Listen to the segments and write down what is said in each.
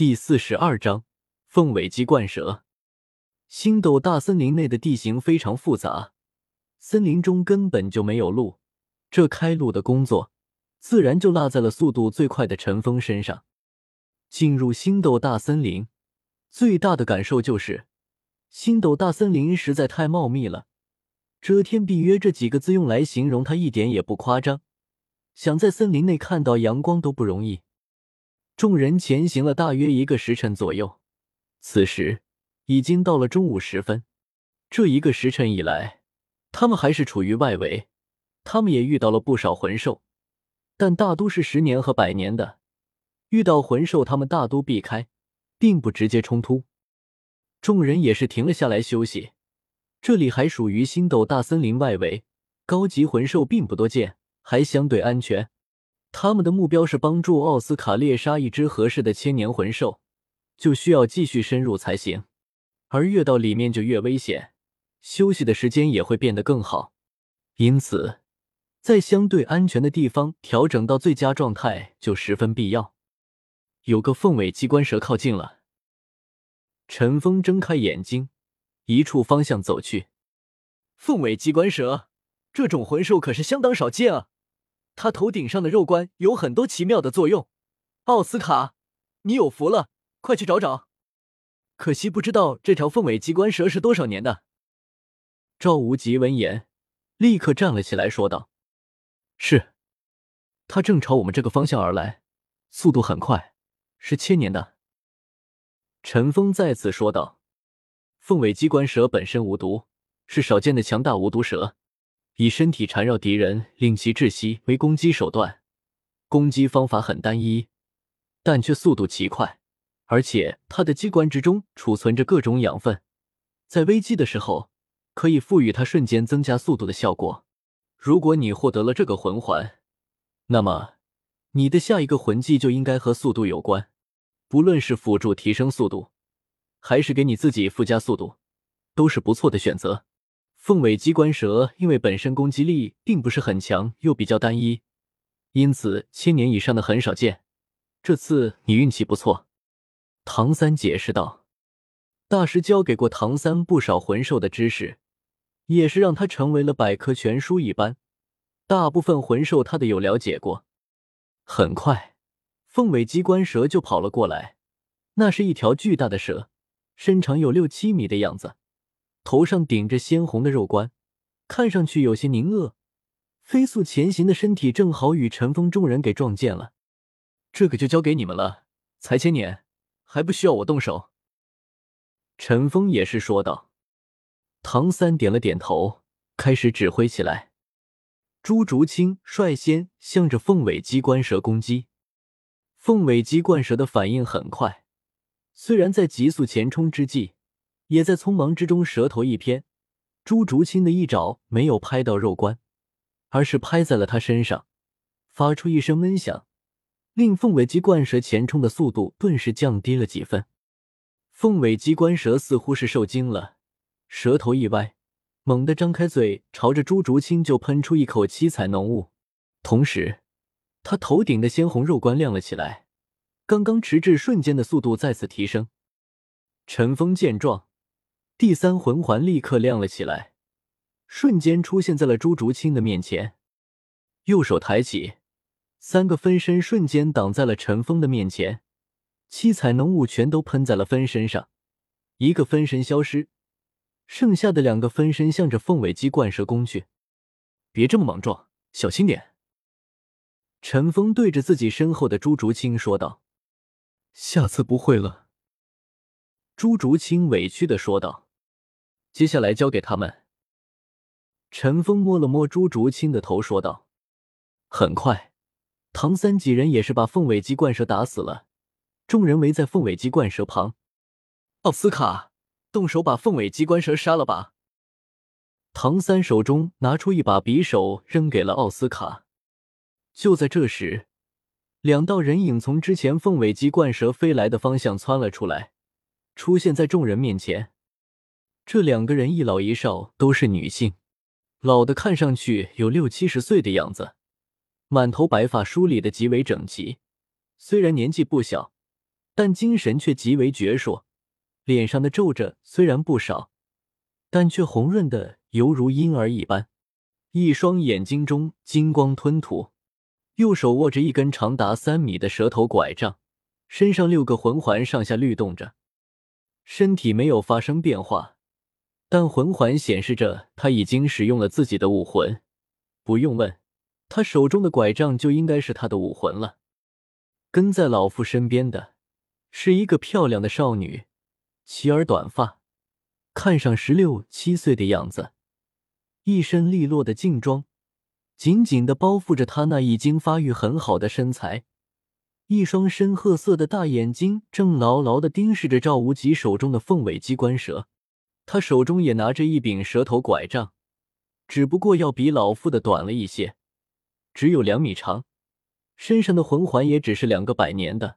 第四十二章凤尾鸡冠蛇。星斗大森林内的地形非常复杂，森林中根本就没有路，这开路的工作自然就落在了速度最快的陈峰身上。进入星斗大森林，最大的感受就是，星斗大森林实在太茂密了，遮天蔽月这几个字用来形容它一点也不夸张。想在森林内看到阳光都不容易。众人前行了大约一个时辰左右，此时已经到了中午时分。这一个时辰以来，他们还是处于外围，他们也遇到了不少魂兽，但大都是十年和百年的。遇到魂兽，他们大都避开，并不直接冲突。众人也是停了下来休息。这里还属于星斗大森林外围，高级魂兽并不多见，还相对安全。他们的目标是帮助奥斯卡猎杀一只合适的千年魂兽，就需要继续深入才行。而越到里面就越危险，休息的时间也会变得更好。因此，在相对安全的地方调整到最佳状态就十分必要。有个凤尾机关蛇靠近了，陈峰睁开眼睛，一处方向走去。凤尾机关蛇这种魂兽可是相当少见啊。他头顶上的肉冠有很多奇妙的作用，奥斯卡，你有福了，快去找找。可惜不知道这条凤尾机关蛇是多少年的。赵无极闻言，立刻站了起来，说道：“是，他正朝我们这个方向而来，速度很快，是千年的。”陈峰再次说道：“凤尾机关蛇本身无毒，是少见的强大无毒蛇。”以身体缠绕敌人，令其窒息为攻击手段，攻击方法很单一，但却速度奇快。而且它的机关之中储存着各种养分，在危机的时候可以赋予它瞬间增加速度的效果。如果你获得了这个魂环，那么你的下一个魂技就应该和速度有关。不论是辅助提升速度，还是给你自己附加速度，都是不错的选择。凤尾机关蛇因为本身攻击力并不是很强，又比较单一，因此千年以上的很少见。这次你运气不错，唐三解释道。大师教给过唐三不少魂兽的知识，也是让他成为了百科全书一般，大部分魂兽他都有了解过。很快，凤尾机关蛇就跑了过来，那是一条巨大的蛇，身长有六七米的样子。头上顶着鲜红的肉冠，看上去有些凝恶，飞速前行的身体正好与陈峰众人给撞见了。这个就交给你们了，才千年，还不需要我动手。陈峰也是说道。唐三点了点头，开始指挥起来。朱竹清率先向着凤尾鸡冠蛇攻击。凤尾鸡冠蛇的反应很快，虽然在急速前冲之际。也在匆忙之中，舌头一偏，朱竹清的一爪没有拍到肉冠，而是拍在了他身上，发出一声闷响，令凤尾鸡冠蛇前冲的速度顿时降低了几分。凤尾鸡冠蛇似乎是受惊了，舌头一歪，猛地张开嘴，朝着朱竹清就喷出一口七彩浓雾，同时，他头顶的鲜红肉冠亮了起来，刚刚迟滞瞬间的速度再次提升。陈峰见状。第三魂环立刻亮了起来，瞬间出现在了朱竹清的面前。右手抬起，三个分身瞬间挡在了陈峰的面前，七彩浓雾全都喷在了分身上。一个分身消失，剩下的两个分身向着凤尾鸡灌蛇攻去。别这么莽撞，小心点。陈峰对着自己身后的朱竹清说道：“下次不会了。”朱竹清委屈的说道。接下来交给他们。陈峰摸了摸朱竹清的头，说道：“很快，唐三几人也是把凤尾鸡冠蛇打死了。众人围在凤尾鸡冠蛇旁。奥斯卡，动手把凤尾鸡冠蛇杀了吧！”唐三手中拿出一把匕首，扔给了奥斯卡。就在这时，两道人影从之前凤尾鸡冠蛇飞来的方向窜了出来，出现在众人面前。这两个人一老一少，都是女性，老的看上去有六七十岁的样子，满头白发梳理的极为整齐。虽然年纪不小，但精神却极为矍铄，脸上的皱褶虽然不少，但却红润的犹如婴儿一般。一双眼睛中金光吞吐，右手握着一根长达三米的蛇头拐杖，身上六个魂环上下律动着，身体没有发生变化，但魂环显示着他已经使用了自己的武魂。不用问，他手中的拐杖就应该是他的武魂了。跟在老妇身边的是一个漂亮的少女，齐耳短发，看上十六七岁的样子。一身利落的劲装，紧紧的包覆着她那已经发育很好的身材。一双深褐色的大眼睛正牢牢的盯视着赵无极手中的凤尾机关蛇。他手中也拿着一柄蛇头拐杖，只不过要比老妇的短了一些，只有两米长。身上的魂环也只是两个百年的。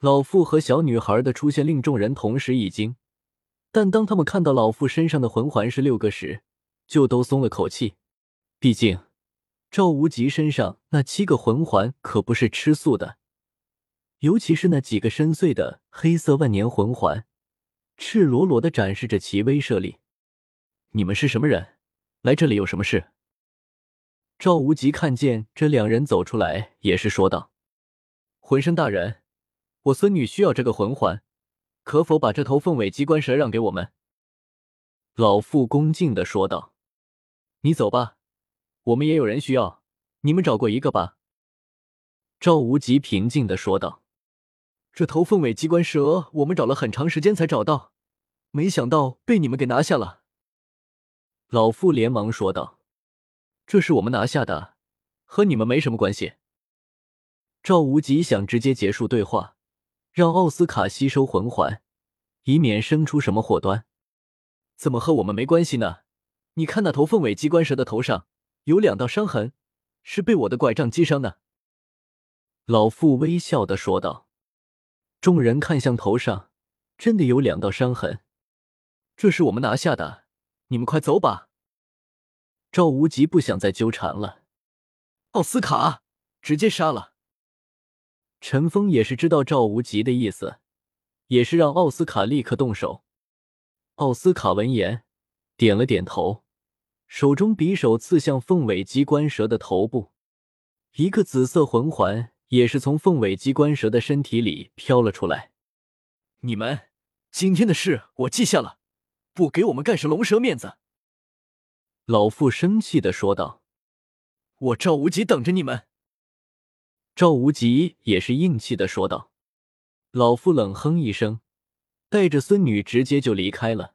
老妇和小女孩的出现令众人同时一惊，但当他们看到老妇身上的魂环是六个时，就都松了口气，毕竟赵无极身上那七个魂环可不是吃素的，尤其是那几个深邃的黑色万年魂环，赤裸裸的展示着其威慑力。你们是什么人？来这里有什么事？赵无极看见这两人走出来，也是说道：“魂生大人，我孙女需要这个魂环，可否把这头凤尾机关蛇让给我们？”老妇恭敬的说道。你走吧，我们也有人需要，你们找过一个吧。”赵无极平静的说道。“这头凤尾机关蛇，我们找了很长时间才找到，没想到被你们给拿下了。”老妇连忙说道。“这是我们拿下的，和你们没什么关系。”赵无极想直接结束对话，让奥斯卡吸收魂环，以免生出什么祸端。怎么和我们没关系呢？你看那头凤尾机关蛇的头上有两道伤痕，是被我的拐杖击伤的。”老妇微笑的说道。众人看向头上，真的有两道伤痕。这是我们拿下的，你们快走吧。赵无极不想再纠缠了。奥斯卡，直接杀了。陈峰也是知道赵无极的意思，也是让奥斯卡立刻动手。奥斯卡闻言，点了点头。手中匕首刺向凤尾机关蛇的头部，一个紫色魂环也是从凤尾机关蛇的身体里飘了出来。你们今天的事我记下了，不给我们盖世龙蛇面子！老妇生气的说道：“我赵无极等着你们。”赵无极也是硬气的说道。老妇冷哼一声，带着孙女直接就离开了。